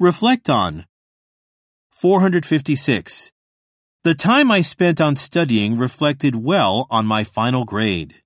Reflect on. 456. The time I spent on studying reflected well on my final grade.